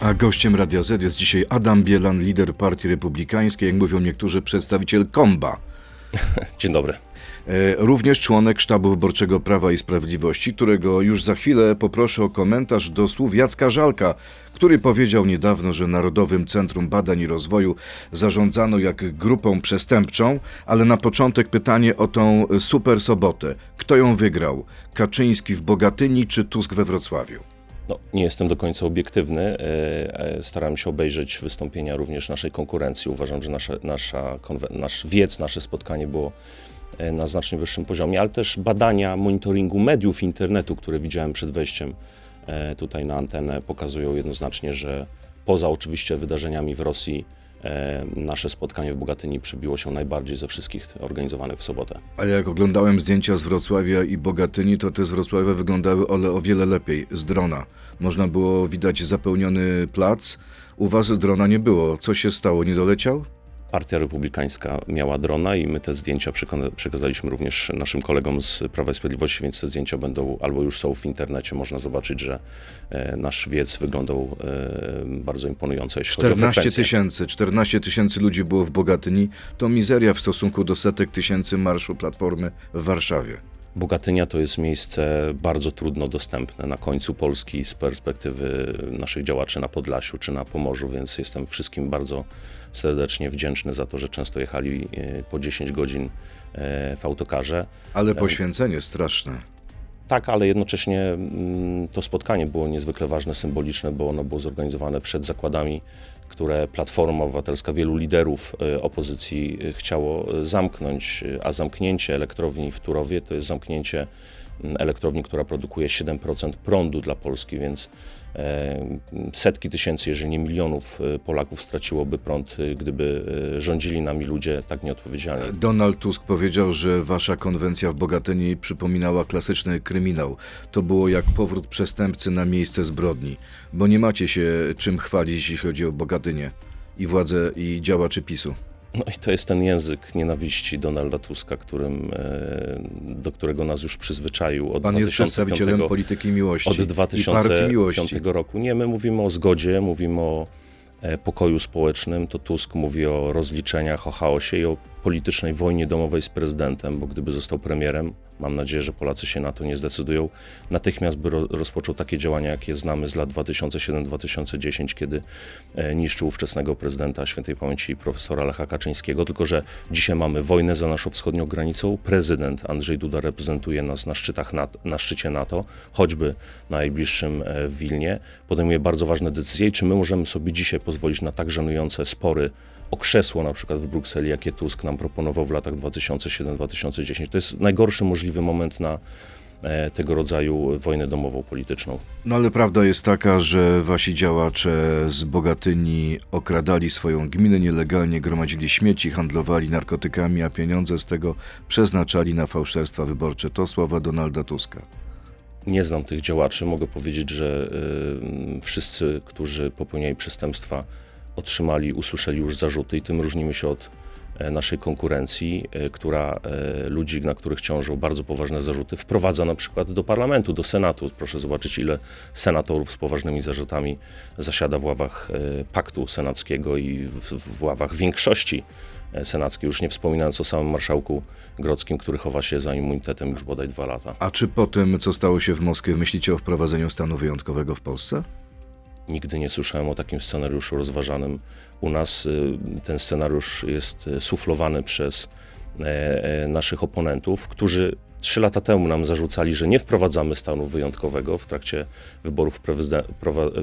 A gościem Radia Z jest dzisiaj Adam Bielan, lider Partii Republikańskiej, jak mówią niektórzy, przedstawiciel Komba. Dzień dobry. E, Również członek sztabu wyborczego Prawa i Sprawiedliwości, którego już za chwilę poproszę o komentarz do słów Jacka Żalka, który powiedział niedawno, że Narodowym Centrum Badań i Rozwoju zarządzano jak grupą przestępczą, ale na początek pytanie o tą super sobotę. Kto ją wygrał? Kaczyński w Bogatyni czy Tusk we Wrocławiu? No, nie jestem do końca obiektywny. e, e, Starałem się obejrzeć wystąpienia również naszej konkurencji. Uważam, że nasza, nasz wiec, nasze spotkanie było e, na znacznie wyższym poziomie, ale też badania monitoringu mediów internetu, które widziałem przed wejściem tutaj na antenę, pokazują jednoznacznie, że poza oczywiście wydarzeniami w Rosji, nasze spotkanie w Bogatyni przebiło się najbardziej ze wszystkich organizowanych w sobotę. A jak oglądałem zdjęcia z Wrocławia i Bogatyni, to te z Wrocławia wyglądały ale o wiele lepiej, z drona. Można było widać zapełniony plac. U was drona nie było. Co się stało? Nie doleciał? Partia Republikańska miała drona i my te zdjęcia przekazaliśmy również naszym kolegom z Prawa i Sprawiedliwości, więc te zdjęcia będą albo już są w internecie. Można zobaczyć, że e, nasz wiec wyglądał e, bardzo imponująco, jeśli chodzi o 14 frekwencję. tysięcy, 14 tysięcy ludzi było w Bogatyni. To mizeria w stosunku do setek tysięcy marszu Platformy w Warszawie. Bogatynia to jest miejsce bardzo trudno dostępne na końcu Polski z perspektywy naszych działaczy na Podlasiu czy na Pomorzu, więc jestem wszystkim bardzo serdecznie wdzięczny za to, że często jechali e, po 10 godzin e, w autokarze. Ale poświęcenie straszne. Tak, ale jednocześnie mm, to spotkanie było niezwykle ważne, symboliczne, bo ono było zorganizowane przed zakładami, które Platforma Obywatelska, wielu liderów e, opozycji e, chciało e, zamknąć, a zamknięcie elektrowni w Turowie to jest zamknięcie elektrowni, która produkuje 7% prądu dla Polski, więc e, setki tysięcy, jeżeli nie milionów e, Polaków straciłoby prąd, e, gdyby rządzili nami ludzie tak nieodpowiedzialni. Donald Tusk powiedział, że wasza konwencja w Bogatyni przypominała klasyczny kryminał. To było jak powrót przestępcy na miejsce zbrodni, bo nie macie się czym chwalić, jeśli chodzi o Bogatynię i władzę i działaczy PiSu. No i to jest ten język nienawiści Donalda Tuska, którym, e, do którego nas już przyzwyczaił od Pan jest 2005, przedstawicielem polityki miłości od i partii 2005 miłości. roku. Nie, my mówimy o zgodzie, mówimy o e, pokoju społecznym, to Tusk mówi o rozliczeniach, o chaosie i o politycznej wojnie domowej z prezydentem, bo gdyby został premierem, mam nadzieję, że Polacy się na to nie zdecydują, natychmiast by ro, rozpoczął takie działania, jakie znamy z lat 2007-2010, kiedy e, niszczył ówczesnego prezydenta świętej pamięci profesora Lecha Kaczyńskiego, tylko że dzisiaj mamy wojnę za naszą wschodnią granicą. Prezydent Andrzej Duda reprezentuje nas na, szczytach NATO, na szczycie NATO, choćby na najbliższym e, w Wilnie. Podejmuje bardzo ważne decyzje i czy my możemy sobie dzisiaj pozwolić na tak żenujące spory o krzesło na przykład w Brukseli, jakie Tusk nam proponował w latach 2007-2010. To jest najgorszy możliwy moment na e, tego rodzaju wojnę domową polityczną. No ale prawda jest taka, że wasi działacze z Bogatyni okradali swoją gminę, nielegalnie gromadzili śmieci, handlowali narkotykami, a pieniądze z tego przeznaczali na fałszerstwa wyborcze. To słowa Donalda Tuska. Nie znam tych działaczy. Mogę powiedzieć, że y, wszyscy, którzy popełniali przestępstwa, otrzymali, usłyszeli już zarzuty i tym różnimy się od e, naszej konkurencji, e, która e, ludzi, na których ciążą bardzo poważne zarzuty, wprowadza na przykład do parlamentu, do Senatu. Proszę zobaczyć, ile senatorów z poważnymi zarzutami zasiada w ławach paktu senackiego i w, w ławach większości senackiej, już nie wspominając o samym marszałku Grodzkim, który chowa się za immunitetem już bodaj dwa lata. A czy po tym, co stało się w Moskwie, myślicie o wprowadzeniu stanu wyjątkowego w Polsce? Nigdy nie słyszałem o takim scenariuszu rozważanym. U nas y, ten scenariusz jest y, suflowany przez e, e, naszych oponentów, którzy trzy lata temu nam zarzucali, że nie wprowadzamy stanu wyjątkowego w trakcie wyborów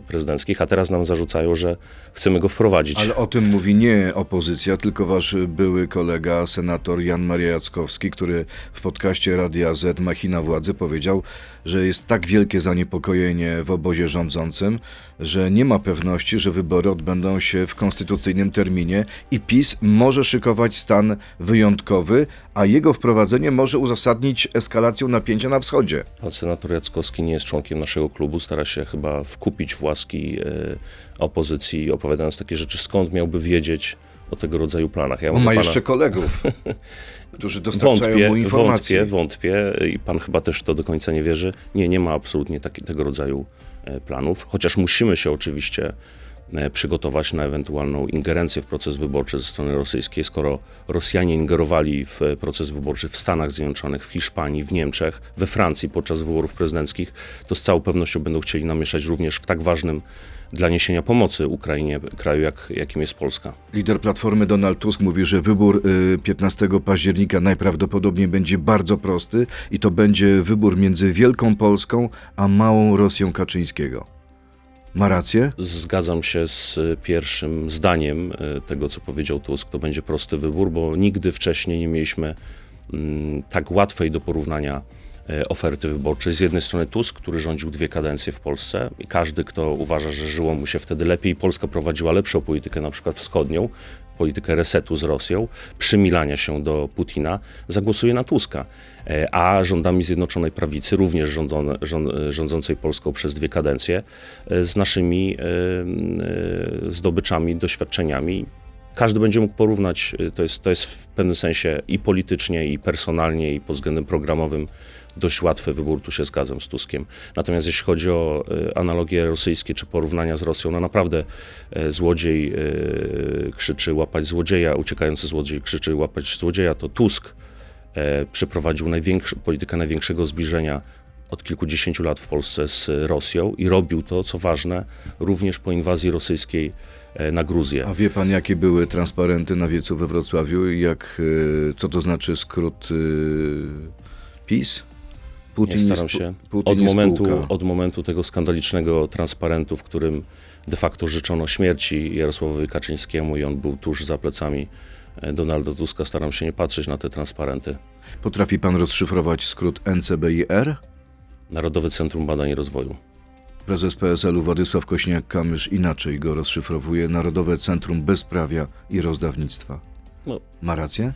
prezydenckich, a teraz nam zarzucają, że chcemy go wprowadzić. Ale o tym mówi nie opozycja, tylko wasz były kolega, senator Jan Maria Jackowski, który w podcaście Radia Z Machina Władzy powiedział, że jest tak wielkie zaniepokojenie w obozie rządzącym, że nie ma pewności, że wybory odbędą się w konstytucyjnym terminie i PiS może szykować stan wyjątkowy, a jego wprowadzenie może uzasadnić eskalację napięcia na wschodzie. Senator Jackowski nie jest członkiem naszego klubu, stara się chyba wkupić w łaski e, opozycji, opowiadając takie rzeczy, skąd miałby wiedzieć o tego rodzaju planach. Ja On ma pana- jeszcze kolegów, którzy dostarczają Wątpię, mu informacji. wątpię, wątpię i pan chyba też w to do końca nie wierzy. Nie, nie ma absolutnie taki, tego rodzaju planów, chociaż musimy się oczywiście e, przygotować na ewentualną ingerencję w proces wyborczy ze strony rosyjskiej. Skoro Rosjanie ingerowali w proces wyborczy w Stanach Zjednoczonych, w Hiszpanii, w Niemczech, we Francji podczas wyborów prezydenckich, to z całą pewnością będą chcieli namieszać również w tak ważnym dla niesienia pomocy Ukrainie kraju, jak, jakim jest Polska. Lider Platformy Donald Tusk mówi, że wybór y, 15 października najprawdopodobniej będzie bardzo prosty i to będzie wybór między Wielką Polską a Małą Rosją Kaczyńskiego. Ma rację? Zgadzam się z pierwszym zdaniem e, tego, co powiedział Tusk. To będzie prosty wybór, bo nigdy wcześniej nie mieliśmy mm, tak łatwej do porównania oferty wyborczej. Z jednej strony Tusk, który rządził dwie kadencje w Polsce i każdy, kto uważa, że żyło mu się wtedy lepiej, Polska prowadziła lepszą politykę, na przykład wschodnią, politykę resetu z Rosją, przymilania się do Putina, zagłosuje na Tuska. E, A rządami Zjednoczonej Prawicy, również rządzone, rząd, rządzącej Polską przez dwie kadencje, e, z naszymi e, e, zdobyczami, doświadczeniami, każdy będzie mógł porównać, e, to jest, to jest w pewnym sensie i politycznie, i personalnie, i pod względem programowym dość łatwy wybór, tu się zgadzam z Tuskiem. Natomiast jeśli chodzi o e, analogie rosyjskie czy porównania z Rosją, no naprawdę e, złodziej e, krzyczy łapać złodzieja, uciekający złodziej krzyczy łapać złodzieja, to Tusk przeprowadził największy, politykę największego zbliżenia od kilkudziesięciu lat w Polsce z Rosją i robił to, co ważne, również po inwazji rosyjskiej na Gruzję. A wie pan, jakie były transparenty na wiecu we Wrocławiu? i Jak, co to znaczy skrót y, PiS? Nie pu- się. Putin Od momentu, spółka. od momentu tego skandalicznego transparentu, w którym de facto życzono śmierci Jarosławowi Kaczyńskiemu i on był tuż za plecami e, Donalda Tuska, staram się nie patrzeć na te transparenty. Potrafi pan rozszyfrować skrót NCBIR? Narodowe Centrum Badań i Rozwoju. Prezes PSL-u Władysław Kośniak-Kamysz inaczej go rozszyfrowuje. Narodowe Centrum Bezprawia i Rozdawnictwa. No. Ma rację?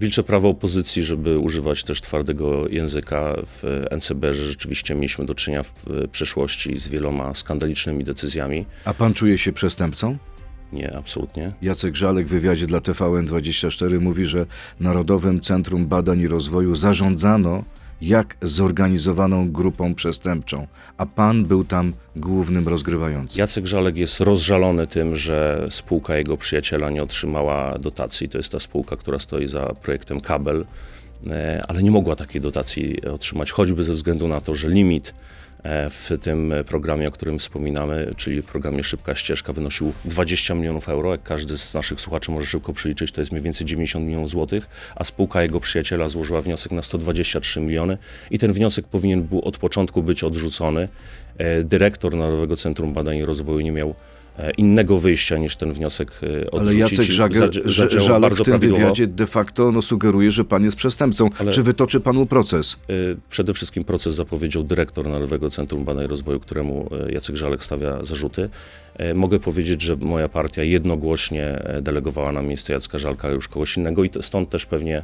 Wilcze prawo opozycji, żeby używać też twardego języka w NCB, że rzeczywiście mieliśmy do czynienia w w przeszłości z wieloma skandalicznymi decyzjami. A pan czuje się przestępcą? Nie, absolutnie. Jacek Żalek w wywiadzie dla TVN24 mówi, że Narodowym Centrum Badań i Rozwoju zarządzano jak zorganizowaną grupą przestępczą, a pan był tam głównym rozgrywającym. Jacek Żalek jest rozżalony tym, że spółka jego przyjaciela nie otrzymała dotacji. To jest ta spółka, która stoi za projektem Kabel, e, ale nie mogła takiej dotacji otrzymać, choćby ze względu na to, że limit w tym programie, o którym wspominamy, czyli w programie Szybka Ścieżka, wynosił 20 milionów euro. Jak każdy z naszych słuchaczy może szybko przeliczyć, to jest mniej więcej 90 milionów złotych, a spółka jego przyjaciela złożyła wniosek na 123 miliony i ten wniosek powinien był od początku być odrzucony. E, Dyrektor Narodowego Centrum Badań i Rozwoju nie miał e, innego wyjścia niż ten wniosek e, odrzucić. Ale Jacek Żagiel, Żalek bardzo w tym prawidłowo. wywiadzie de facto no, sugeruje, że pan jest przestępcą. Ale- Czy wytoczy panu proces? Y, Przede wszystkim proces zapowiedział dyrektor Narodowego Centrum Badań i Rozwoju, któremu Jacek Żalek stawia zarzuty. Mogę powiedzieć, że moja partia jednogłośnie delegowała na miejsce Jacka Żalka już kogoś innego i stąd też pewnie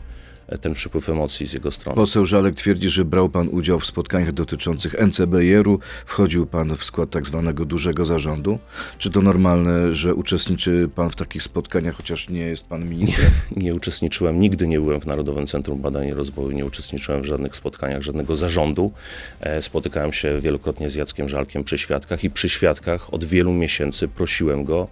ten przypływ emocji z jego strony. Poseł Żalek twierdzi, że brał pan udział w spotkaniach dotyczących NCBR-u, wchodził pan w skład tak zwanego dużego zarządu. Czy to normalne, że uczestniczy pan w takich spotkaniach, chociaż nie jest pan ministrem? Nie uczestniczyłem, nigdy nie byłem w Narodowym Centrum Badań i Rozwoju, nie uczestniczyłem w żadnych spotkaniach, żadnego zarządu. E, Spotykałem się wielokrotnie z Jackiem Żalkiem przy świadkach i przy świadkach od wielu miesięcy prosiłem go,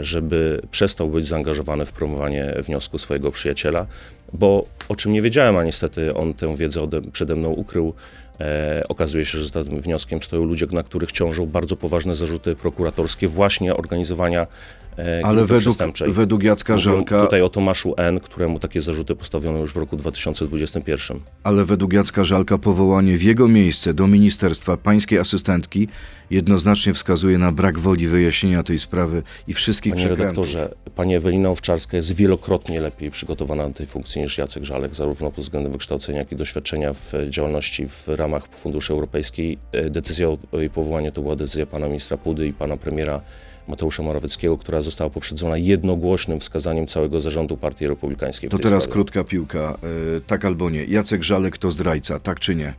żeby przestał być zaangażowany w promowanie wniosku swojego przyjaciela, bo o czym nie wiedziałem, a niestety on tę wiedzę ode, przede mną ukrył. E, okazuje się, że za tym wnioskiem stoją ludzie, na których ciążą bardzo poważne zarzuty prokuratorskie właśnie organizowania e, Ale grupy według, według Jacka Mówię Żalka, tutaj o Tomaszu N., któremu takie zarzuty postawiono już w roku 2021. ale według Jacka Żalka powołanie w jego miejsce do ministerstwa pańskiej asystentki jednoznacznie wskazuje na brak woli wyjaśnienia tej sprawy i wszystkich Panie przekrętów. redaktorze, pani Ewelina Owczarska jest wielokrotnie lepiej przygotowana do tej funkcji niż Jacek Żalek, zarówno pod względem wykształcenia, jak i doświadczenia w działalności w ramach Funduszy Europejskiej. E, Decyzja o o jej powołaniu to była decyzja pana ministra Pudy i pana premiera Mateusza Morawieckiego, która została poprzedzona jednogłośnym wskazaniem całego zarządu Partii Republikańskiej To teraz sprawie. krótka piłka. E, tak albo nie. Jacek Żalek to zdrajca, tak czy nie?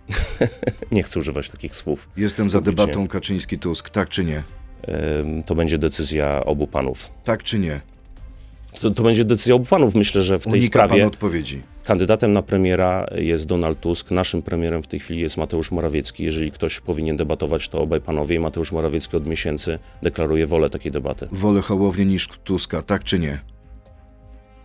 Nie chcę używać takich słów. Jestem za Publicznie. debatą Kaczyński-Tusk, tak czy nie? To będzie decyzja obu panów. Tak czy nie? To, to będzie decyzja obu panów. Myślę, że w tej Unika pan sprawie odpowiedzi. Kandydatem na premiera jest Donald Tusk, naszym premierem w tej chwili jest Mateusz Morawiecki. Jeżeli ktoś powinien debatować, to obaj panowie Mateusz Morawiecki od miesięcy deklaruje wolę takiej debaty. Wolę Hołownię niż Tuska, tak czy nie?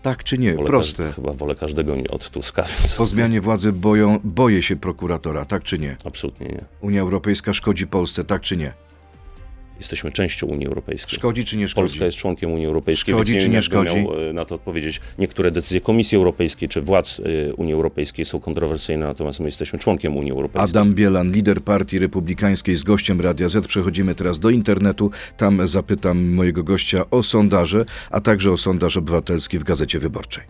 Tak czy nie? Wolę Proste. Każ- chyba wolę każdego od Tuska, więc Po zmianie władzy boją, boję się prokuratora, tak czy nie? absolutnie nie. Unia Europejska szkodzi Polsce, tak czy nie? Jesteśmy częścią Unii Europejskiej. Szkodzi czy nie szkodzi? Polska jest członkiem Unii Europejskiej, Szkodzi więc nie jakbym szkodzi? miał e, na to odpowiedzieć. Niektóre decyzje Komisji Europejskiej czy władz e, Unii Europejskiej są kontrowersyjne, natomiast my jesteśmy członkiem Unii Europejskiej. Adam Bielan, lider Partii Republikańskiej z gościem Radia Z. Przechodzimy teraz do internetu. Tam zapytam mojego gościa o sondaże, a także o sondaż obywatelski w Gazecie Wyborczej.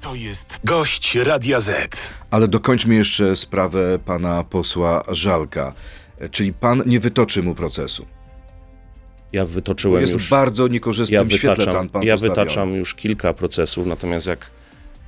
To jest gość Radia Z. Ale dokończmy jeszcze sprawę pana posła Żalka. E, Czyli pan nie wytoczy mu procesu. Ja wytoczyłem Jest już... w bardzo niekorzystnym ja świetle wytaczam, pan, pan ja postawiony. wytaczam już kilka procesów, natomiast jak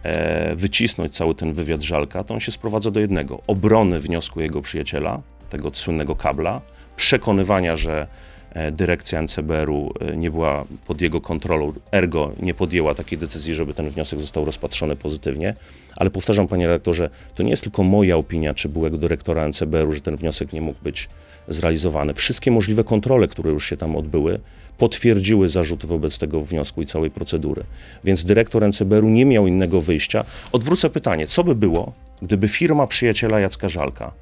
e, wycisnąć cały ten wywiad Żalka, to on się sprowadza do jednego. Obrony wniosku jego przyjaciela, tego słynnego kabla, przekonywania, że e, dyrekcja NCBR-u e, nie była pod jego kontrolą, ergo nie podjęła takiej decyzji, żeby ten wniosek został rozpatrzony pozytywnie. Ale powtarzam, panie redaktorze, to nie jest tylko moja opinia, czy byłego dyrektora NCBR-u, że ten wniosek nie mógł być zrealizowany. Wszystkie możliwe kontrole, które już się tam odbyły, potwierdziły zarzuty wobec tego wniosku i całej procedury. Więc dyrektor NCBR-u nie miał innego wyjścia. Odwrócę pytanie, co by było, gdyby firma przyjaciela Jacka Żalka,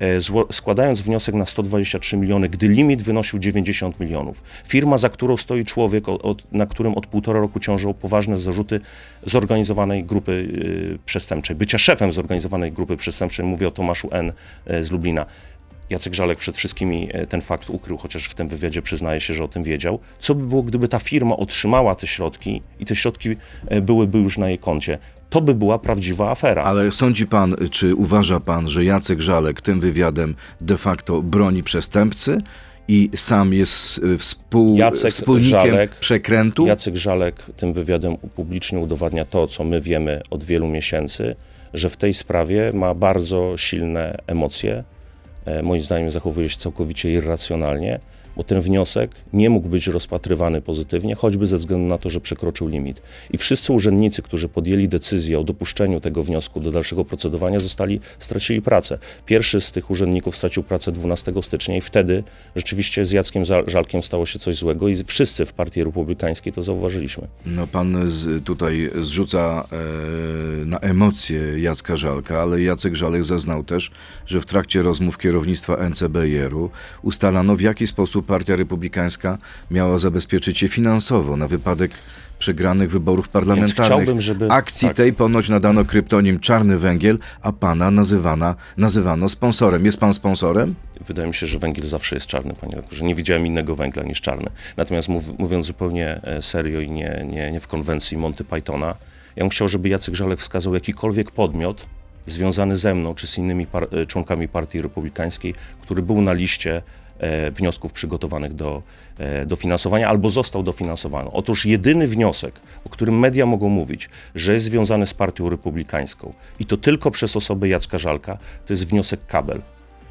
e, składając wniosek na 123 miliony, gdy limit wynosił 90 milionów, firma, za którą stoi człowiek, od, na którym od półtora roku ciążą poważne zarzuty zorganizowanej grupy y, przestępczej, bycia szefem zorganizowanej grupy przestępczej, mówię o Tomaszu N. e, z Lublina, Jacek Żalek przed wszystkimi e, ten fakt ukrył, chociaż w tym wywiadzie przyznaje się, że o tym wiedział. Co by było, gdyby ta firma otrzymała te środki i te środki e, byłyby już na jej koncie? To by była prawdziwa afera. Ale sądzi pan, czy uważa pan, że Jacek Żalek tym wywiadem de facto broni przestępcy i sam jest y, współ, Jacek wspólnikiem Żalek- przekrętu? Jacek Żalek tym wywiadem publicznie udowadnia to, co my wiemy od wielu miesięcy, że w tej sprawie ma bardzo silne emocje. E, Moim zdaniem zachowuje się całkowicie irracjonalnie, bo ten wniosek nie mógł być rozpatrywany pozytywnie, choćby ze względu na to, że przekroczył limit. I wszyscy urzędnicy, którzy podjęli decyzję o dopuszczeniu tego wniosku do dalszego procedowania, zostali, stracili pracę. Pierwszy z tych urzędników stracił pracę 12 stycznia i wtedy rzeczywiście z Jackiem Żalkiem stało się coś złego i wszyscy w Partii Republikańskiej to zauważyliśmy. No pan z, tutaj zrzuca e, na emocje Jacka Żalka, ale Jacek Żalek zeznał też, że w trakcie rozmów kierownictwa NCBR-u ustalano w jaki sposób Partia Republikańska miała zabezpieczyć się finansowo na wypadek przegranych wyborów parlamentarnych. żeby- Akcji tak. tej ponoć nadano kryptonim Czarny Węgiel, a pana nazywana, nazywano sponsorem. Jest pan sponsorem? Wydaje mi się, że węgiel zawsze jest czarny, panie redaktorze. Nie widziałem innego węgla niż czarny. Natomiast mów, mówiąc zupełnie e, serio i nie, nie, nie w konwencji Monty Pythona, ja bym chciał, żeby Jacek Żalek wskazał jakikolwiek podmiot związany ze mną czy z innymi par, e, członkami Partii Republikańskiej, który był na liście wniosków przygotowanych do e, dofinansowania albo został dofinansowany. Otóż jedyny wniosek, o którym media mogą mówić, że jest związany z Partią Republikańską i to tylko przez osobę Jacka Żalka, to jest wniosek Kabel.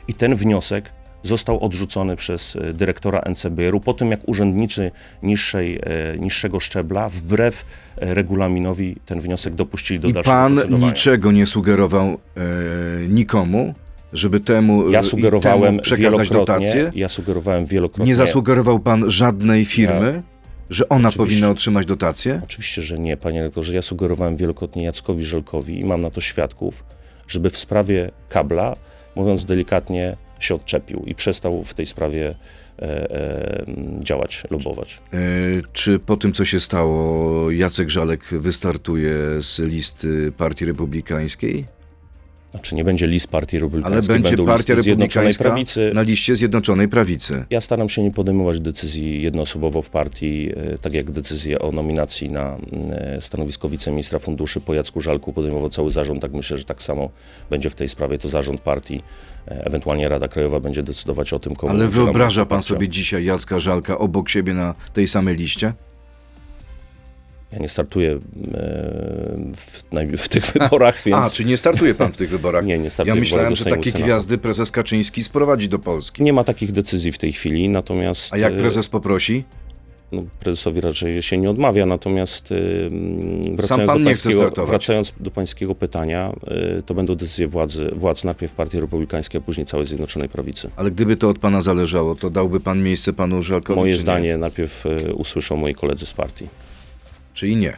I ten wniosek został odrzucony przez e, dyrektora NCBR-u po tym, jak urzędnicy niższej, e, niższego szczebla wbrew e, regulaminowi ten wniosek dopuścili do I dalszego pan niczego nie sugerował e, nikomu, żeby temu, Ja i sugerowałem temu przekazać dotację? ja sugerowałem wielokrotnie. Nie zasugerował pan żadnej firmy, że ona Oczywiście. powinna otrzymać dotację? Oczywiście, że nie, panie redaktorze. Ja sugerowałem wielokrotnie Jackowi Żelkowi i mam na to świadków, żeby w sprawie kabla, mówiąc delikatnie, się odczepił i przestał w tej sprawie e, e, działać, lobować. E, czy po tym, co się stało, Jacek Żalek wystartuje z listy Partii Republikańskiej? Znaczy nie będzie list Partii Ale Republikańskiej, będzie będą Partia Republikańska Prawicy. na liście Zjednoczonej Prawicy. Ja staram się nie podejmować decyzji jednoosobowo w partii, e, tak jak decyzję o nominacji na e, stanowisko wiceministra funduszy po Jacku Żalku podejmował cały zarząd, tak myślę, że tak samo będzie w tej sprawie. To zarząd partii, e, ewentualnie Rada Krajowa będzie decydować o tym, komu Ale wyobraża pan poparcia. sobie dzisiaj Jacka Żalka obok siebie na tej samej liście? Ja nie startuję e, w, w tych wyborach, więc A, czy nie startuje pan w tych wyborach? nie, nie startuję Ja myślałem, że takie Senatu. gwiazdy prezes Kaczyński sprowadzi do Polski. Nie ma takich decyzji w tej chwili, natomiast... A jak e, prezes poprosi? no, prezesowi raczej się nie odmawia, natomiast mm, wracając, do pańskiego, wracając do pańskiego pytania, to będą decyzje władzy, władz najpierw Partii Republikańskiej, a później całej Zjednoczonej Prawicy. Ale gdyby to od pana zależało, to dałby pan miejsce panu Żalkowi? Moje zdanie najpierw usłyszą moi koledzy z partii. Czyli nie.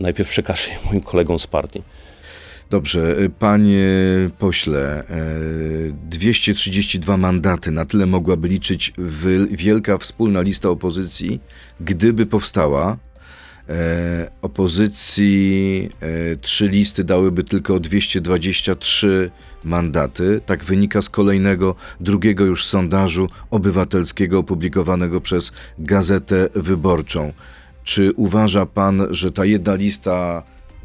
Najpierw przekażę je moim kolegom z partii. Dobrze, y, panie pośle, e, 232 mandaty, na tyle mogłaby liczyć wielka wspólna lista opozycji, gdyby powstała. E, Opozycji trzy listy dałyby tylko 223 mandaty. Tak wynika z kolejnego, drugiego już sondażu obywatelskiego opublikowanego przez Gazetę Wyborczą. Czy uważa pan, że ta jedna lista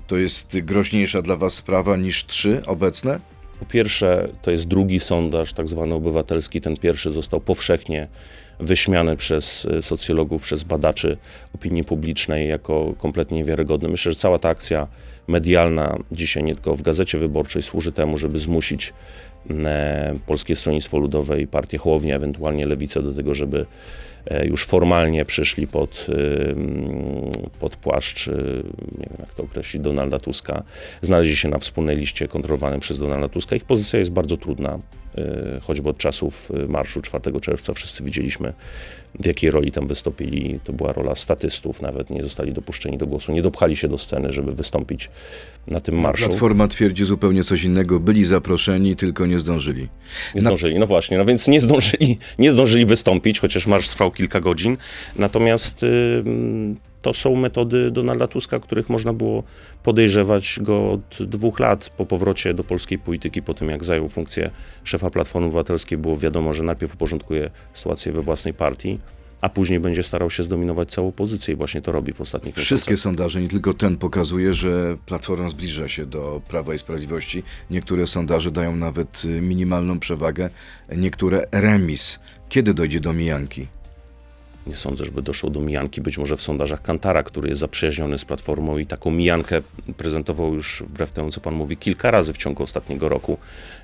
to jest groźniejsza dla was sprawa niż trzy obecne? Po pierwsze, to jest drugi sondaż, tak zwany obywatelski. Ten pierwszy został powszechnie wyśmiany przez y, socjologów, przez badaczy opinii publicznej jako kompletnie niewiarygodny. Myślę, że cała ta akcja medialna dzisiaj nie tylko w Gazecie Wyborczej służy temu, żeby zmusić e, Polskie Stronnictwo Ludowe i Partię Hołownia, ewentualnie Lewicę do tego, żeby e, już formalnie przyszli pod, y, mm, pod płaszcz, y, nie wiem jak to określić, Donalda Tuska, znaleźli się na wspólnej liście kontrolowanej przez Donalda Tuska. Ich pozycja jest bardzo trudna, choćby od czasów y, marszu 4 czerwca wszyscy widzieliśmy, w jakiej roli tam wystąpili. To była rola statystów, nawet nie zostali dopuszczeni do głosu, nie dopchali się do sceny, żeby wystąpić na tym marszu. Platforma twierdzi zupełnie coś innego. Byli zaproszeni, tylko nie zdążyli. Nie Na- zdążyli, no właśnie, no więc nie zdążyli, nie zdążyli wystąpić, chociaż marsz trwał kilka godzin. Natomiast ym, to są metody Donalda Tuska, których można było podejrzewać go od dwóch lat po powrocie do polskiej polityki, po tym jak zajął funkcję szefa Platformy Obywatelskiej, było wiadomo, że najpierw uporządkuje sytuację we własnej partii, a później będzie starał się zdominować całą opozycję i właśnie to robi w ostatnich Wszystkie miesiącach. sondaże, nie tylko ten, pokazuje, że Platforma zbliża się do Prawa i Sprawiedliwości. Niektóre sondaże dają nawet minimalną przewagę, niektóre remis. Kiedy dojdzie do mijanki? Nie sądzę, żeby doszło do mijanki, być może w sondażach Kantara, który jest zaprzyjaźniony z Platformą i taką mijankę prezentował już, wbrew temu co pan mówi, kilka razy w ciągu ostatniego roku.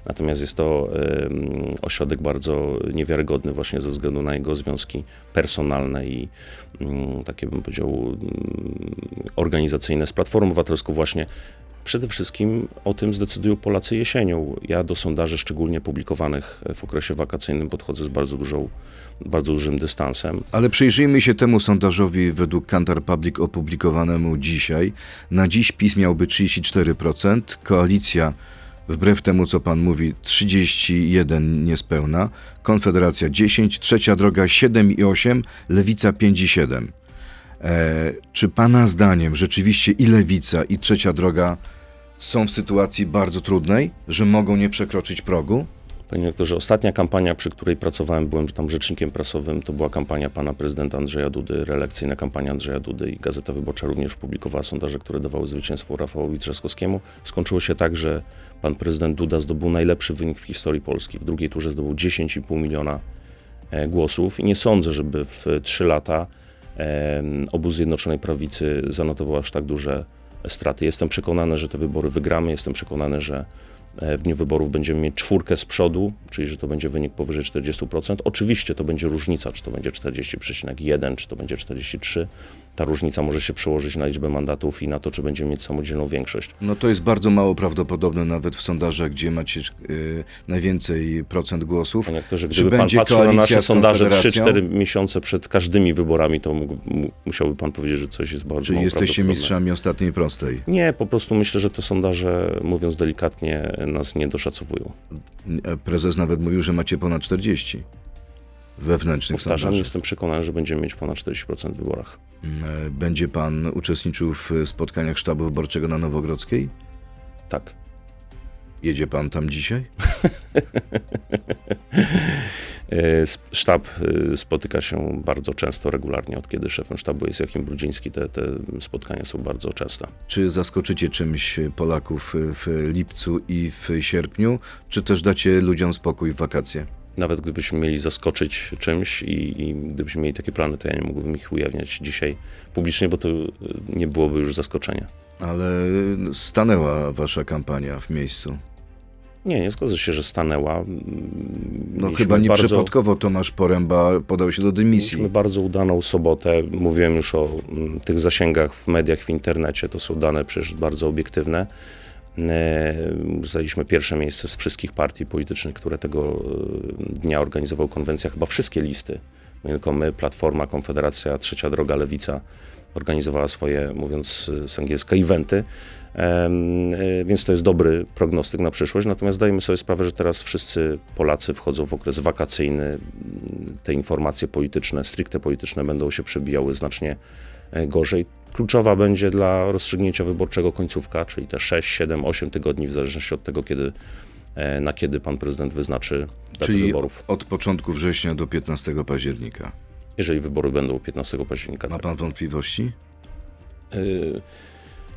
Natomiast jest to em, ośrodek bardzo niewiarygodny właśnie ze względu na jego związki personalne i mm, takie bym powiedział mm, organizacyjne z Platformą Obywatelską właśnie. Przede wszystkim o tym zdecydują Polacy jesienią. Ja do sondaży, szczególnie publikowanych w okresie wakacyjnym, podchodzę z bardzo dużą, bardzo dużym dystansem. Ale przyjrzyjmy się temu sondażowi według Kantar Public opublikowanemu dzisiaj. Na dziś PiS miałby 34%, koalicja wbrew temu co pan mówi 31 niespełna, Konfederacja 10, Trzecia Droga 7,8, Lewica 5,7. E, czy pana zdaniem rzeczywiście i Lewica i Trzecia Droga są w sytuacji bardzo trudnej, że mogą nie przekroczyć progu? Panie doktorze, ostatnia kampania, przy której pracowałem, byłem tam rzecznikiem prasowym, to była kampania pana prezydenta Andrzeja Dudy, reelekcyjna kampania Andrzeja Dudy i Gazeta Wyborcza również publikowała sondaże, które dawały zwycięstwo Rafałowi Trzaskowskiemu. Skończyło się tak, że pan prezydent Duda zdobył najlepszy wynik w historii Polski. W drugiej turze zdobył 10,5 miliona e, głosów i nie sądzę, żeby w trzy lata em, obóz Zjednoczonej Prawicy zanotował aż tak duże straty. Jestem przekonany, że te wybory wygramy, jestem przekonany, że e, w dniu wyborów będziemy mieć czwórkę z przodu, czyli że to będzie wynik powyżej 40%. Oczywiście to będzie różnica, czy to będzie 40,1, czy to będzie 43. Ta różnica może się przełożyć na liczbę mandatów i na to, czy będziemy mieć samodzielną większość. No to jest bardzo mało prawdopodobne nawet w sondażach, gdzie macie y, najwięcej procent głosów. Panie aktorze, Czy gdyby pan będzie patrzył na nasze sondaże Konfederacją? 3-4 miesiące przed każdymi wyborami, to mógł, mu- musiałby pan powiedzieć, że coś jest bardzo Czyli jesteście mistrzami ostatniej prostej. Nie, po prostu myślę, że te sondaże, mówiąc delikatnie, nas nie doszacowują. E, Prezes nawet mówił, że macie ponad 40 wewnętrznych Powtarzam, sondaży. jestem przekonany, że będziemy mieć ponad 40% w wyborach. E, Będzie pan uczestniczył w spotkaniach sztabu wyborczego na Nowogrodzkiej? Tak. Jedzie pan tam dzisiaj? E, Sztab e, spotyka się bardzo często, regularnie, od kiedy szefem sztabu jest Joachim Brudziński. Te, te spotkania są bardzo częste. Czy zaskoczycie czymś Polaków w lipcu i w sierpniu, czy też dacie ludziom spokój w wakacje? Nawet gdybyśmy mieli zaskoczyć czymś i, i gdybyśmy mieli takie plany, to ja nie mógłbym ich ujawniać dzisiaj publicznie, bo to e, nie byłoby już zaskoczenia. Ale stanęła wasza kampania w miejscu. Nie, nie zgodzę się, że stanęła. No Mieliśmy chyba bardzo- nieprzypadkowo Tomasz Poręba podał się do dymisji. Mieliśmy bardzo udaną sobotę. Mówiłem już o tych zasięgach w mediach, w internecie. To są dane przecież bardzo obiektywne. E, Zajęliśmy pierwsze miejsce z wszystkich partii politycznych, które tego e, dnia organizowały konwencja. Chyba wszystkie listy. Tylko my, Platforma, Konfederacja, Trzecia Droga, Lewica organizowała swoje, mówiąc e, z angielska, eventy. Więc to jest dobry prognostyk na przyszłość. Natomiast zdajemy sobie sprawę, że teraz wszyscy Polacy wchodzą w okres wakacyjny. Te informacje polityczne, stricte polityczne, będą się przebijały znacznie gorzej. Kluczowa będzie dla rozstrzygnięcia wyborczego końcówka, czyli te 6, 7, 8 tygodni, w zależności od tego, kiedy, e, na kiedy pan prezydent wyznaczy datę Czyli wyborów. od początku września do 15 października. Jeżeli wybory będą 15 października. Ma tak. pan wątpliwości? Y,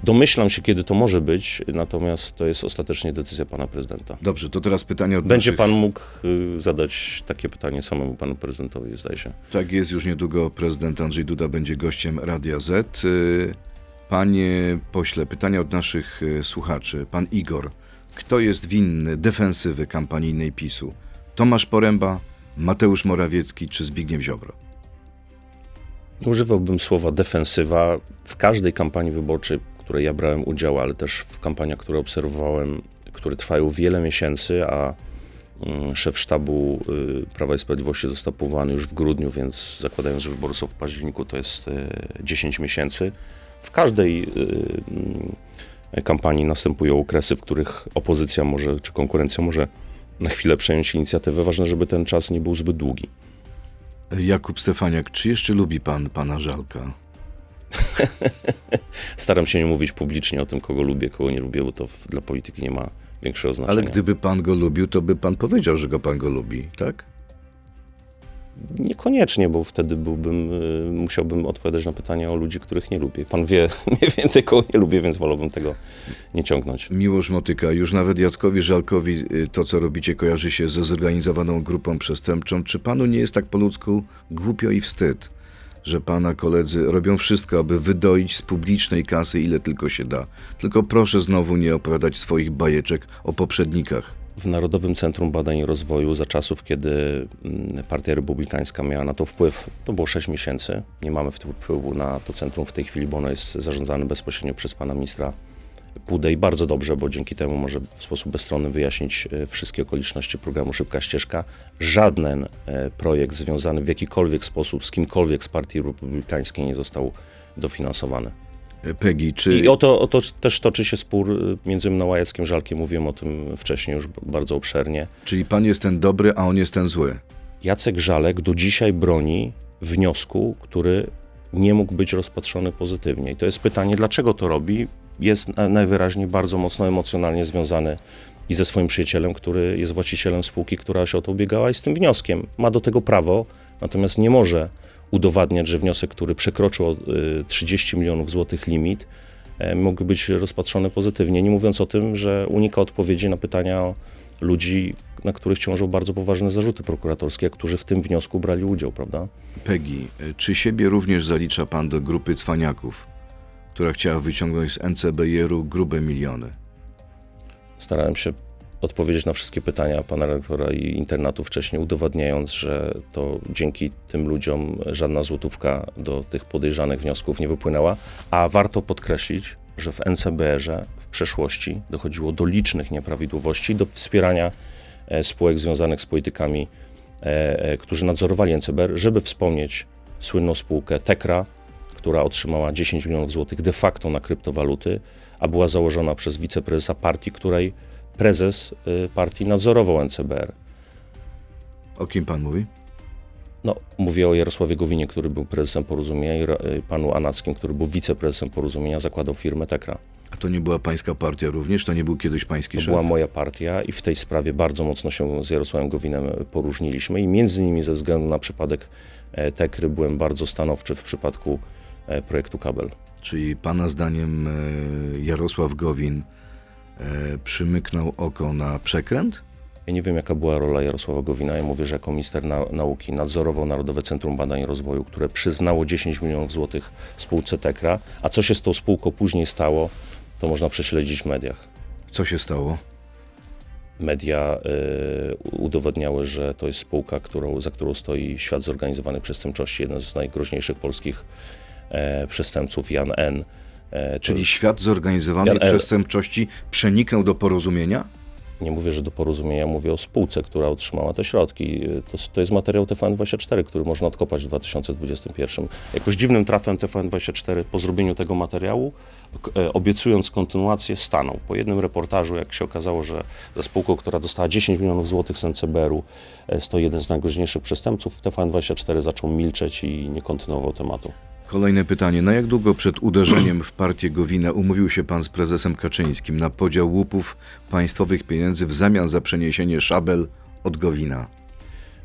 Domyślam się, kiedy to może być, natomiast to jest ostatecznie decyzja pana prezydenta. Dobrze, to teraz pytanie od Będzie naszych... pan mógł y, zadać takie pytanie samemu panu prezydentowi, zdaje się. Tak jest, już niedługo prezydent Andrzej Duda będzie gościem Radia Z. Y, Panie pośle, pytania od naszych y, słuchaczy. Pan Igor, kto jest winny defensywy kampanijnej PiSu? Tomasz Poręba, Mateusz Morawiecki czy Zbigniew Ziobro? Używałbym słowa defensywa. W każdej kampanii wyborczej, której ja brałem udział, ale też w kampaniach, które obserwowałem, które trwają wiele miesięcy, a mm, szef sztabu y, Prawa i Sprawiedliwości został powołany już w grudniu, więc zakładając, że wybory są w październiku, to jest y, 10 miesięcy. W każdej y, mm, kampanii następują okresy, w których opozycja może, czy konkurencja może na chwilę przejąć inicjatywę. Ważne, żeby ten czas nie był zbyt długi. Jakub Stefaniak, czy jeszcze lubi pan pana Żalka? Staram się nie mówić publicznie o tym, kogo lubię, kogo nie lubię, bo to dla polityki nie ma większego znaczenia. Ale gdyby pan go lubił, to by pan powiedział, że go pan go lubi, tak? Niekoniecznie, bo wtedy byłbym, y, musiałbym odpowiadać na pytania o ludzi, których nie lubię. Pan wie mniej więcej, kogo nie lubię, więc wolałbym tego nie ciągnąć. Miłosz Motyka, już nawet Jackowi Żalkowi y, to, co robicie, kojarzy się ze zorganizowaną grupą przestępczą. Czy panu nie jest tak po ludzku głupio i wstyd, że pana koledzy robią wszystko, aby wydoić z publicznej kasy ile tylko się da? Tylko proszę znowu nie opowiadać swoich bajeczek o poprzednikach. W Narodowym Centrum Badań i Rozwoju za czasów, kiedy mm, Partia Republikańska miała na to wpływ, to było 6 miesięcy. Nie mamy wpływu na to centrum w tej chwili, bo ono jest zarządzane bezpośrednio przez pana ministra Pudę i bardzo dobrze, bo dzięki temu może w sposób bezstronny wyjaśnić e, wszystkie okoliczności programu Szybka Ścieżka. Żaden e, projekt związany w jakikolwiek sposób z kimkolwiek z Partii Republikańskiej nie został dofinansowany. Y, Peggy, czy... I o to, o to też toczy się spór między mną a Jackiem Żalkiem. Mówiłem o tym wcześniej już bardzo obszernie. Czyli pan jest ten dobry, a on jest ten zły? Jacek Żalek do dzisiaj broni wniosku, który nie mógł być rozpatrzony pozytywnie. I to jest pytanie, dlaczego to robi? Jest na- najwyraźniej bardzo mocno emocjonalnie związany i ze swoim przyjacielem, który jest właścicielem spółki, która się o to ubiegała i z tym wnioskiem. Ma do tego prawo, natomiast nie może udowadniać, że wniosek, który przekroczył o, y, 30 milionów złotych limit, e, mógł być rozpatrzony pozytywnie. Nie mówiąc o tym, że unika odpowiedzi na pytania ludzi, na których ciążą bardzo poważne zarzuty prokuratorskie, którzy w tym wniosku brali udział, prawda? Peggy, y, czy siebie również zalicza pan do grupy cwaniaków, która chciała wyciągnąć z NCBR-u grube miliony? Starałem się odpowiedzieć na wszystkie pytania pana redaktora i internatu wcześniej, udowadniając, że to dzięki tym ludziom żadna złotówka do tych podejrzanych wniosków nie wypłynęła, a warto podkreślić, że w NCBR-ze w przeszłości dochodziło do licznych nieprawidłowości, do wspierania e, spółek związanych z politykami, e, e, którzy nadzorowali NCBR, żeby wspomnieć słynną spółkę Tekra, która otrzymała 10 milionów złotych de facto na kryptowaluty, a była założona przez wiceprezesa partii, której prezes y, partii nadzorował NCBR. O kim pan mówi? No, mówię o Jarosławie Gowinie, który był prezesem porozumienia i y, panu Anackim, który był wiceprezesem porozumienia, zakładał firmę Tekra. A to nie była pańska partia również? To nie był kiedyś pański To szef? była moja partia i w tej sprawie bardzo mocno się z Jarosławem Gowinem poróżniliśmy i między innymi ze względu na przypadek e, Tekry byłem bardzo stanowczy w przypadku projektu Kabel. Czyli pana zdaniem e, Jarosław Gowin e, przymyknął oko na przekręt? Ja nie wiem, jaka była rola Jarosława Gowina. Ja mówię, że jako minister na, nauki nadzorował Narodowe Centrum Badań i Rozwoju, które przyznało 10 milionów złotych spółce Tekra. A co się z tą spółką później stało, to można prześledzić w mediach. Co się stało? Media y, udowadniały, że to jest spółka, którą, za którą stoi świat zorganizowanej przestępczości, jeden z najgroźniejszych polskich e, przestępców, Jan N. E, Czyli świat zorganizowanej Jan przestępczości przeniknął do porozumienia? nie mówię, że do porozumienia, mówię o spółce, która otrzymała te środki. To, to jest materiał TVN24, który można odkopać w 2021. Jakoś dziwnym trafem TVN24 po zrobieniu tego materiału, e, obiecując kontynuację, stanął. Po jednym reportażu, jak się okazało, że za spółką, która dostała 10 milionów złotych z NCBR-u, e, stoi jeden z najgroźniejszych przestępców, TVN24 zaczął milczeć i nie kontynuował tematu. Kolejne pytanie. Na jak długo przed uderzeniem w partię Gowina umówił się pan z prezesem Kaczyńskim na podział łupów państwowych pieniędzy w zamian za przeniesienie szabel od Gowina?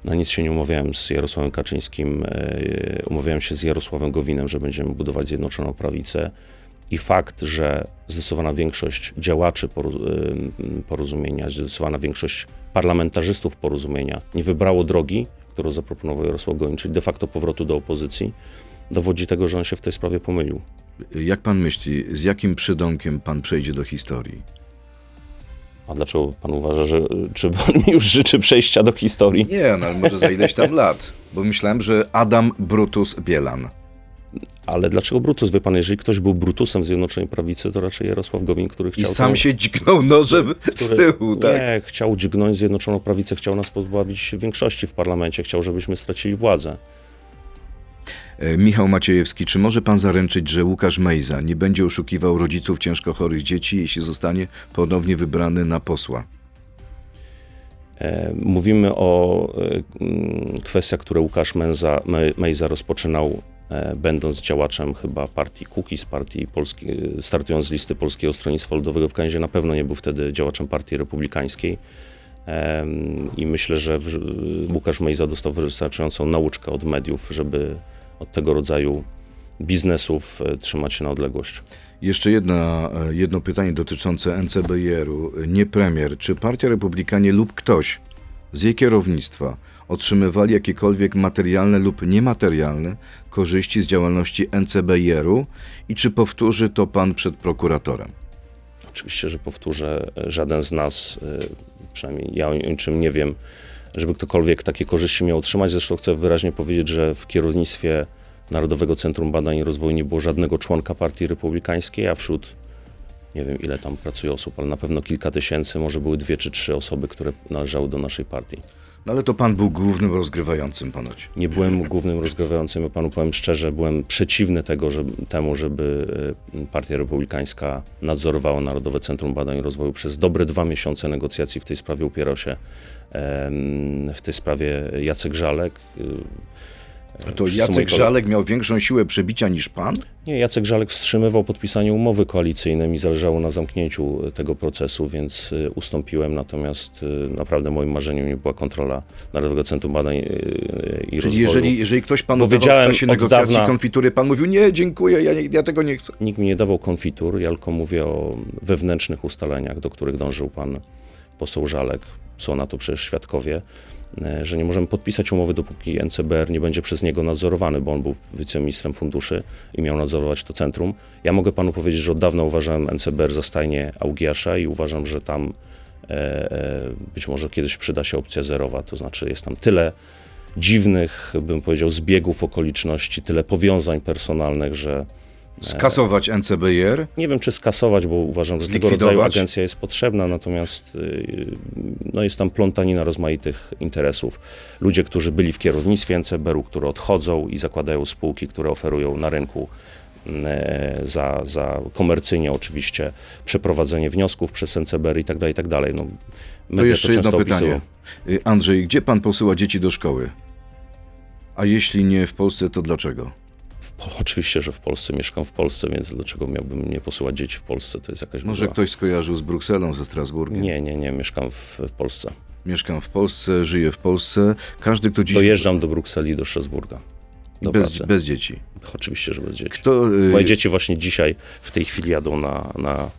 Na nic się nie umawiałem z Jarosławem Kaczyńskim. e, Umawiałem się z Jarosławem Gowinem, że będziemy budować Zjednoczoną Prawicę. I fakt, że zdecydowana większość działaczy porozumienia, zdecydowana większość parlamentarzystów porozumienia nie wybrało drogi, którą zaproponował Jarosław czyli de facto powrotu do opozycji, dowodzi tego, że on się w tej sprawie pomylił. Jak pan myśli, z jakim przydomkiem pan przejdzie do historii? A dlaczego pan uważa, że czy pan mi już życzy przejścia do historii? Nie, no ale może za ileś tam lat. Bo myślałem, że Adam Brutus Bielan. Ale dlaczego Brutus? Wie pan, jeżeli ktoś był Brutusem w Zjednoczonej Prawicy, to raczej Jarosław Gowin, który I chciał... sam to- się dźgnął nożem z który- tyłu, tak? Nie, chciał dźgnąć Zjednoczoną Prawicę, chciał nas pozbawić większości w parlamencie, chciał, żebyśmy stracili władzę. E, Michał Maciejewski, czy może pan zaręczyć, że Łukasz Mejza nie będzie oszukiwał rodziców ciężko chorych dzieci, jeśli zostanie ponownie wybrany na posła? E, Mówimy o e, mm, kwestiach, które Łukasz Menza, Me- Mejza rozpoczynał, będąc działaczem chyba partii Kukiz, partii Polski, startując z listy Polskiego Stronnictwa Ludowego w Kanadzie, na pewno nie był wtedy działaczem partii republikańskiej. I myślę, że Łukasz Mejza dostał wystarczającą nauczkę od mediów, żeby od tego rodzaju biznesów e, trzymać się na odległość. Jeszcze jedna, e, jedno pytanie dotyczące NCBR-u. Nie premier, czy Partia Republikanie lub ktoś z jej kierownictwa otrzymywali jakiekolwiek materialne lub niematerialne korzyści z działalności NCBR-u i czy powtórzy to pan przed prokuratorem? Oczywiście, że powtórzę, żaden z nas, przynajmniej ja o niczym nie wiem, żeby ktokolwiek takie korzyści miał otrzymać. Zresztą chcę wyraźnie powiedzieć, że w kierownictwie Narodowego Centrum Badań i Rozwoju nie było żadnego członka Partii Republikańskiej, a wśród nie wiem ile tam pracuje osób, ale na pewno kilka tysięcy, może były dwie czy trzy osoby, które należały do naszej partii. No ale to pan był głównym rozgrywającym ponoć. Nie byłem głównym rozgrywającym, ja panu powiem szczerze, byłem przeciwny tego, temu, żeby y, Partia Republikańska nadzorowała Narodowe Centrum Badań i Rozwoju. Przez dobre dwa miesiące negocjacji w tej sprawie upierał się w tej sprawie Jacek Żalek. A to Jacek Żalek miał większą siłę przebicia niż pan? Nie, Jacek Żalek wstrzymywał podpisanie umowy koalicyjnej, mi zależało na zamknięciu tego procesu, więc y, ustąpiłem, natomiast naprawdę moim marzeniem nie była kontrola Narodowego Centrum Badań i Czyli Rozwoju. jeżeli, jeżeli ktoś panu dawał w czasie negocjacji dawna- konfitury, pan mówił, nie, dziękuję, ja, nie, ja tego nie chcę. Nikt mi nie dawał konfitur, ja tylko mówię o wewnętrznych ustaleniach, do których dążył pan poseł Żalek. Są na to przecież świadkowie, e, że nie możemy podpisać umowy, dopóki NCBR nie będzie przez niego nadzorowany, bo on był wiceministrem funduszy i miał nadzorować to centrum. Ja mogę panu powiedzieć, że od dawna uważałem NCBR za stajnię Augiasza i uważam, że tam e, e, być może kiedyś przyda się opcja zerowa, to znaczy jest tam tyle dziwnych, bym powiedział, zbiegów okoliczności, tyle powiązań personalnych, że Skasować NCBR, nie wiem, czy skasować, bo uważam, że tego rodzaju agencja jest potrzebna, natomiast yy, no jest tam plątanina rozmaitych interesów. Ludzie, którzy byli w kierownictwie NCBR-u, które odchodzą i zakładają spółki, które oferują na rynku e, za, za komercyjnie oczywiście przeprowadzenie wniosków przez NCBR i tak dalej, i tak dalej. No, to jeszcze często jedno opisują. pytanie. Y, Andrzej, gdzie pan posyła dzieci do szkoły? A jeśli nie w Polsce, to dlaczego? Oczywiście, że w Polsce mieszkam w Polsce, więc dlaczego miałbym nie posyłać dzieci w Polsce? To jest jakaś Może ktoś skojarzył z Brukselą, ze Strasburgiem? Nie, nie, nie, mieszkam w, w Polsce. Mieszkam w Polsce, żyję w Polsce. Każdy, kto dziś... Dojeżdżam do Brukseli do Strasburga. Do bez, bez dzieci. Oczywiście, że bez dzieci. Kto, y, Moje dzieci właśnie dzisiaj, w tej chwili jadą na, na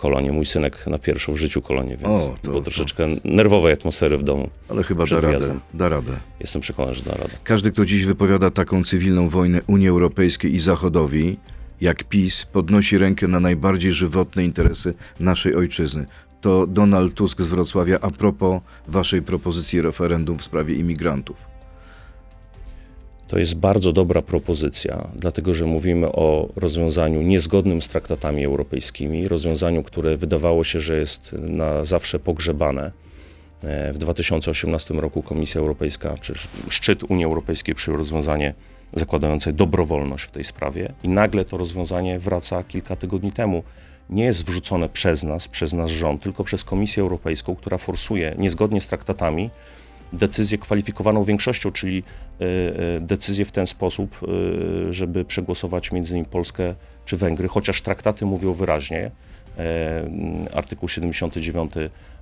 kolonię. Mój synek na pierwszą w życiu kolonię, więc O, to- było to- troszeczkę nerwowej atmosfery w domu. Ale chyba da radę. Da radę. Jestem przekonany, że da radę. Każdy, kto dziś wypowiada taką cywilną wojnę Unii Europejskiej i Zachodowi, jak PiS, podnosi rękę na najbardziej żywotne interesy naszej ojczyzny. to Donald Tusk z Wrocławia a propos waszej propozycji referendum w sprawie imigrantów. To jest bardzo dobra propozycja, dlatego że mówimy o rozwiązaniu niezgodnym z traktatami europejskimi, rozwiązaniu, które wydawało się, że jest na zawsze pogrzebane. E, W 2018 roku Komisja Europejska, czy szczyt Unii Europejskiej przyjął rozwiązanie zakładające dobrowolność w tej sprawie i nagle to rozwiązanie wraca kilka tygodni temu. Nie jest wrzucone przez nas, przez nasz rząd, tylko przez Komisję Europejską, która forsuje niezgodnie z traktatami decyzję kwalifikowaną większością, czyli e, e, decyzję w ten sposób, e, żeby przegłosować między innymi Polskę czy Węgry, chociaż traktaty mówią wyraźnie, artykuł 79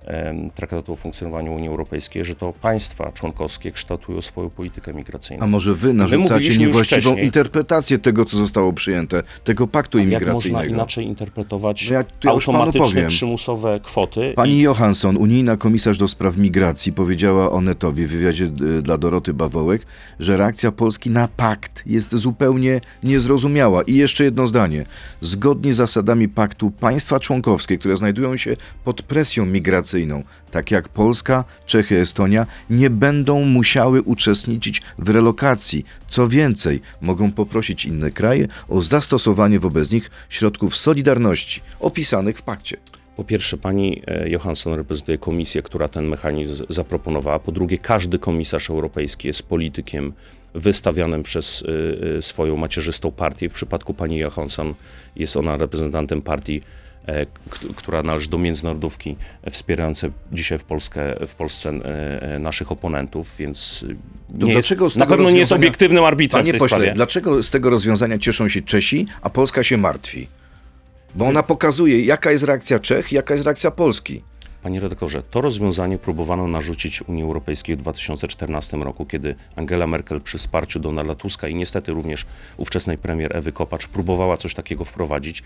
e, Traktatu o funkcjonowaniu Unii Europejskiej, że to państwa członkowskie kształtują swoją politykę migracyjną. A może wy narzucacie niewłaściwą interpretację tego, co zostało przyjęte, tego paktu Jak można imigracyjnego? inaczej interpretować No ja panu automatyczne przymusowe kwoty? Pani Johansson, unijna komisarz do spraw migracji, powiedziała Onetowi w wywiadzie y, dla Doroty Bawołek, że reakcja Polski na pakt jest zupełnie niezrozumiała. I jeszcze jedno zdanie. Zgodnie z zasadami paktu państwa członkowskie, które znajdują się pod presją migracyjną, tak jak Polska, Czechy, Estonia, nie będą musiały uczestniczyć w relokacji. Co więcej, mogą poprosić inne kraje o zastosowanie wobec nich środków solidarności opisanych w pakcie. Po pierwsze, pani e, Johansson reprezentuje komisję, która ten mechanizm zaproponowała. Po drugie, każdy komisarz europejski jest politykiem wystawianym przez y, y, swoją macierzystą partię. W przypadku pani Johansson jest ona reprezentantem partii, e, która należy do międzynarodówki e, wspierającej dzisiaj w, Polskę, w Polsce e, e, naszych oponentów, więc nie jest, na pewno nie jest obiektywnym arbitrem w Panie tej pośle, sprawie. dlaczego z tego rozwiązania cieszą się Czesi, a Polska się martwi? Bo ona pokazuje, jaka jest reakcja Czech, jaka jest reakcja Polski. Panie redaktorze, to rozwiązanie próbowano narzucić Unii Europejskiej w 2014 roku, kiedy Angela Merkel przy wsparciu Donalda Tuska i niestety również ówczesnej premier Ewy Kopacz próbowała coś takiego wprowadzić.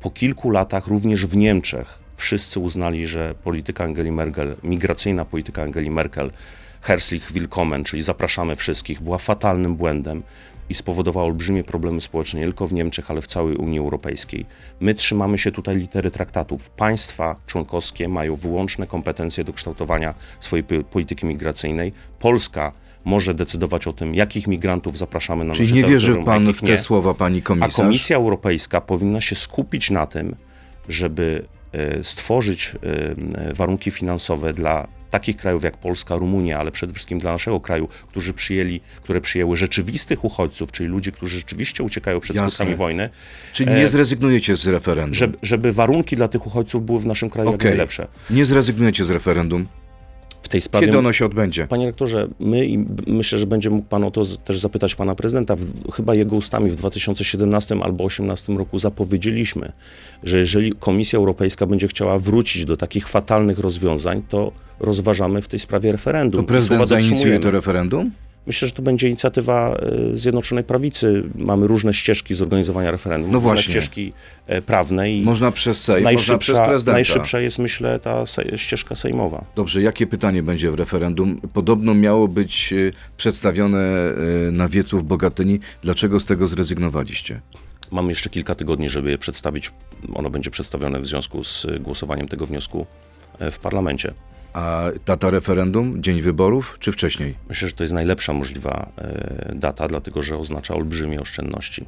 Po kilku latach również w Niemczech wszyscy uznali, że polityka Angeli Merkel, migracyjna polityka Angeli Merkel, Herzlich Willkommen, czyli zapraszamy wszystkich, była fatalnym błędem i spowodowała olbrzymie problemy społeczne nie tylko w Niemczech, ale w całej Unii Europejskiej. My trzymamy się tutaj litery traktatów. Państwa członkowskie mają wyłączne kompetencje do kształtowania swojej po- polityki migracyjnej. Polska może decydować o tym, jakich migrantów zapraszamy na Czyli nasze nie wierzy a pan w te nie. słowa pani A komisarz? Komisja Europejska powinna się skupić na tym, żeby e, stworzyć e, warunki finansowe dla takich krajów jak Polska, Rumunia, ale przede wszystkim dla naszego kraju, którzy przyjęli, które przyjęły rzeczywistych uchodźców, czyli ludzi, którzy rzeczywiście uciekają przed Jasne. skutkami wojny, Czyli e, nie zrezygnujecie z referendum? żeby, żeby warunki dla tych uchodźców były w naszym kraju jak Okej. najlepsze. Nie zrezygnujecie z referendum? W tej sprawie Kiedy ono się odbędzie? Panie rektorze, my i myślę, że będzie mógł pan o to też zapytać pana prezydenta. W, chyba jego ustami w 2017 albo 2018 roku zapowiedzieliśmy, że jeżeli Komisja Europejska będzie chciała wrócić do takich fatalnych rozwiązań, to rozważamy w tej sprawie referendum. To prezydent zainicjuje to referendum? Myślę, że to będzie inicjatywa e, Zjednoczonej Prawicy. Mamy różne ścieżki zorganizowania referendum, No różne właśnie. ścieżki e, prawne i Można przez Sejm, można przez prezydenta. najszybsza jest, myślę, ta ścieżka sejmowa. Dobrze, jakie pytanie będzie w referendum? Podobno miało być e, przedstawione e, na wiecu w Bogatyni. Dlaczego z tego zrezygnowaliście? Mamy jeszcze kilka tygodni, żeby je przedstawić. Ono będzie przedstawione w związku z y, głosowaniem tego wniosku e, w parlamencie. A data referendum? Dzień wyborów czy wcześniej? Myślę, że to jest najlepsza możliwa e, data, dlatego że oznacza olbrzymie oszczędności.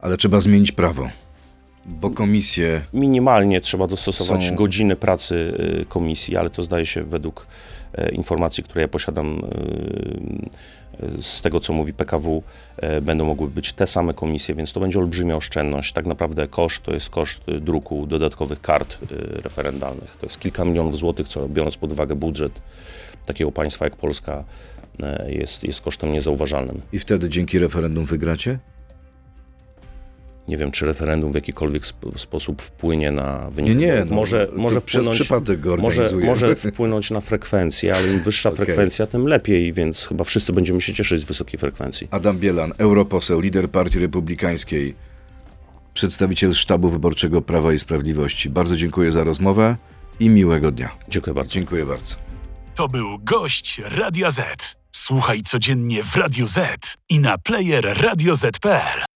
Ale trzeba zmienić prawo. Bo komisje Minimalnie trzeba dostosować Są- godziny pracy e, komisji, ale to zdaje się według e, informacji, które ja posiadam z tego, co mówi PKW, e, będą mogły być te same komisje, więc to będzie olbrzymia oszczędność. Tak naprawdę koszt to jest koszt druku dodatkowych kart e, referendalnych. To jest kilka milionów złotych, co biorąc pod uwagę budżet takiego państwa jak Polska e, jest, jest kosztem niezauważalnym. i wtedy dzięki referendum wygracie? Nie wiem, czy referendum w jakikolwiek sp- sposób wpłynie na wynik Nie, nie. No, może, to może przez wpłynąć, przypadek go może, może wpłynąć na frekwencję, ale im wyższa Okej. frekwencja, tym lepiej, więc chyba wszyscy będziemy się cieszyć z wysokiej frekwencji. Adam Bielan, europoseł, lider Partii Republikańskiej, przedstawiciel sztabu wyborczego Prawa i Sprawiedliwości. Bardzo dziękuję za rozmowę i miłego dnia. Dziękuję bardzo. Dziękuję bardzo. To był gość Radia Z. Słuchaj codziennie w Radio Z i na player radioz.pl.